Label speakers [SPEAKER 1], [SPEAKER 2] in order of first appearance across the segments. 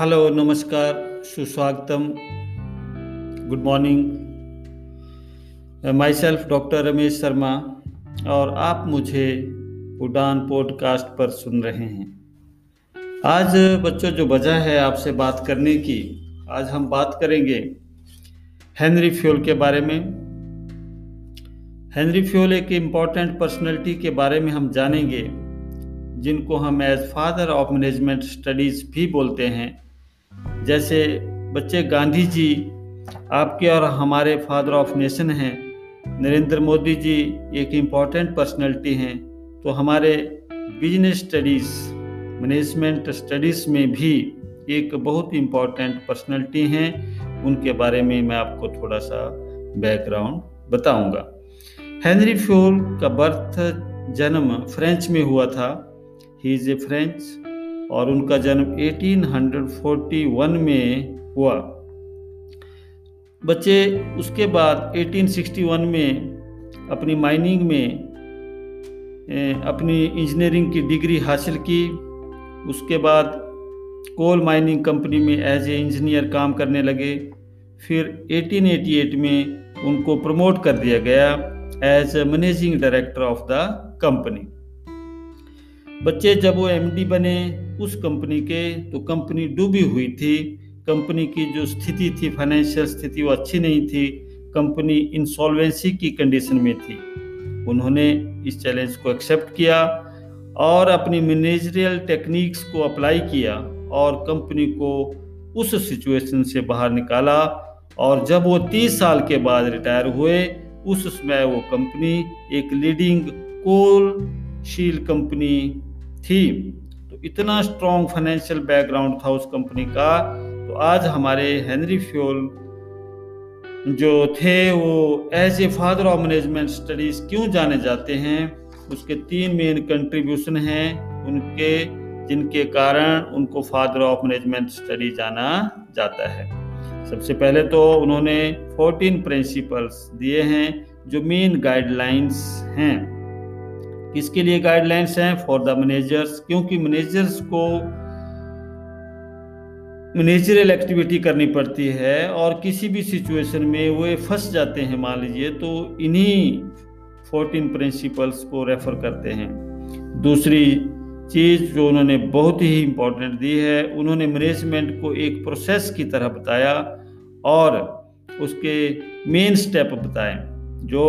[SPEAKER 1] Hello नमस्कार, सुस्वागतम। Good morning myself doctor Ramesh Sharma, और आप मुझे उड़ान पॉडकास्ट पर सुन रहे हैं। आज बच्चों, जो वजह है आपसे बात करने की, आज हम बात करेंगे हेनरी फ्यूल के बारे में। हेनरी फ्यूल एक इंपॉर्टेंट पर्सनैलिटी के बारे में हम जानेंगे। जिनको हम as father of management studies भी बोलते हैं। जैसे बच्चे गांधी जी, आपके और हमारे फादर ऑफ़ नेशन हैं। नरेंद्र मोदी जी एक इंपॉर्टेंट पर्सनैलिटी हैं। तो हमारे बिज़नेस स्टडीज़ मैनेजमेंट स्टडीज़ में भी एक बहुत इंपॉर्टेंट पर्सनैलिटी हैं। उनके बारे में मैं आपको थोड़ा सा बैकग्राउंड बताऊँगा। हेनरी फ्यूल का बर्थ जन्म फ्रेंच में हुआ था। ही इज़ ए फ्रेंच और उनका जन्म 1841 में हुआ। बच्चे उसके बाद 1861 में अपनी माइनिंग में अपनी इंजीनियरिंग की डिग्री हासिल की। उसके बाद कोल माइनिंग कंपनी में एज ए इंजीनियर काम करने लगे। फिर 1888 में उनको प्रमोट कर दिया गया as a managing director of the company बच्चे जब वो एमडी बने उस कंपनी के तो कंपनी डूबी हुई थी। कंपनी की जो स्थिति थी फाइनेंशियल स्थिति, वो अच्छी नहीं थी। कंपनी इंसॉल्वेंसी की कंडीशन में थी। उन्होंने इस चैलेंज को एक्सेप्ट किया और अपनी मैनेजरियल टेक्निक्स को अप्लाई किया और कंपनी को उस सिचुएशन से बाहर निकाला और जब वो तीस साल के बाद रिटायर हुए, उस समय वो कंपनी एक लीडिंग कोल शील कंपनी थी। तो इतना स्ट्रॉन्ग फाइनेंशियल बैकग्राउंड था उस कंपनी का तो आज हमारे हेनरी फ्योल जो थे, वो as a father of management studies क्यों जाने जाते हैं? उसके तीन मेन कंट्रीब्यूशन हैं, उनके, जिनके कारण उनको फादर ऑफ़ मैनेजमेंट स्टडी जाना जाता है। सबसे पहले तो उन्होंने 14 प्रिंसिपल्स दिए हैं, जो मेन गाइडलाइंस हैं। किसके लिए गाइडलाइंस हैं? फॉर द मैनेजर्स क्योंकि मैनेजर्स को मैनेजरल एक्टिविटी करनी पड़ती है और किसी भी सिचुएशन में वो फंस जाते हैं, मान लीजिए तो इन्हीं फोर्टीन प्रिंसिपल्स को रेफर करते हैं। दूसरी चीज़ जो उन्होंने बहुत ही इम्पोर्टेंट दी है, उन्होंने मैनेजमेंट को एक प्रोसेस की तरह बताया और उसके मेन स्टेप बताए, जो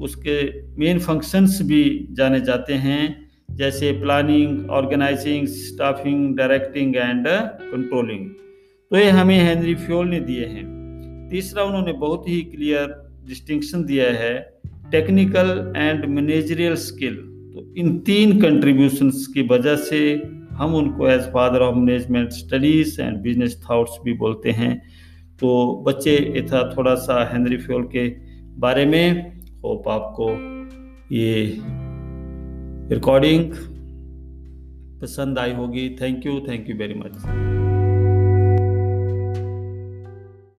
[SPEAKER 1] उसके मेन फ़ंक्शंस भी जाने जाते हैं, जैसे planning organising staffing directing and controlling तो ये हमें हेनरी फ्योल ने दिए हैं। तीसरा उन्होंने बहुत ही क्लियर डिस्टिंक्शन दिया है टेक्निकल एंड मैनेजरियल स्किल तो इन तीन कंट्रीब्यूशंस की वजह से हम उनको as father of management studies and business thoughts भी बोलते हैं। तो बच्चे था थोड़ा सा हेनरी फ्योल के बारे में होप आपको ये रिकॉर्डिंग पसंद आई होगी. Thank you thank you very much